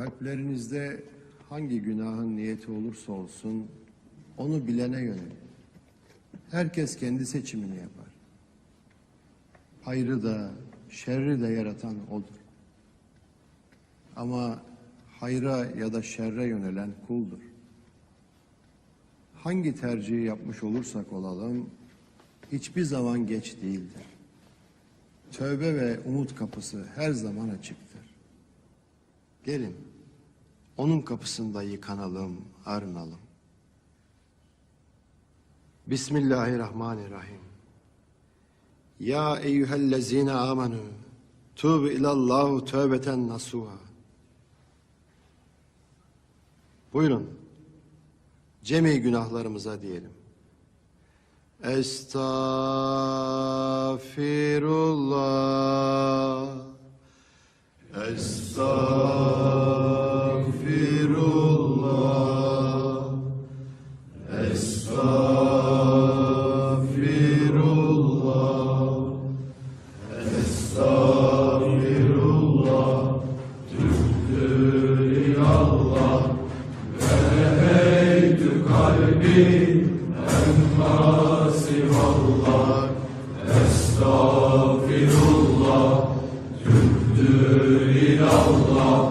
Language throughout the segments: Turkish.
Kalplerinizde hangi günahın niyeti olursa olsun onu bilene yönelin. Herkes kendi seçimini yapar. Hayrı da şerri de yaratan odur. Ama hayra ya da şerre yönelen kuldur. Hangi tercihi yapmış olursak olalım hiçbir zaman geç değildir. Tövbe ve umut kapısı her zaman açıktır. Gelin onun kapısında yıkanalım, arınalım. Bismillahirrahmanirrahim. Ya eyyühellezine amenu tub ilallahu tövbeten nasuha. Buyurun. Cemi günahlarımıza diyelim. Estağfirullah. Estağfirullah. Estağfirullah. Estağfirullah. Tüptür ilallah. Ve kalbi emma Tüptür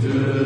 good.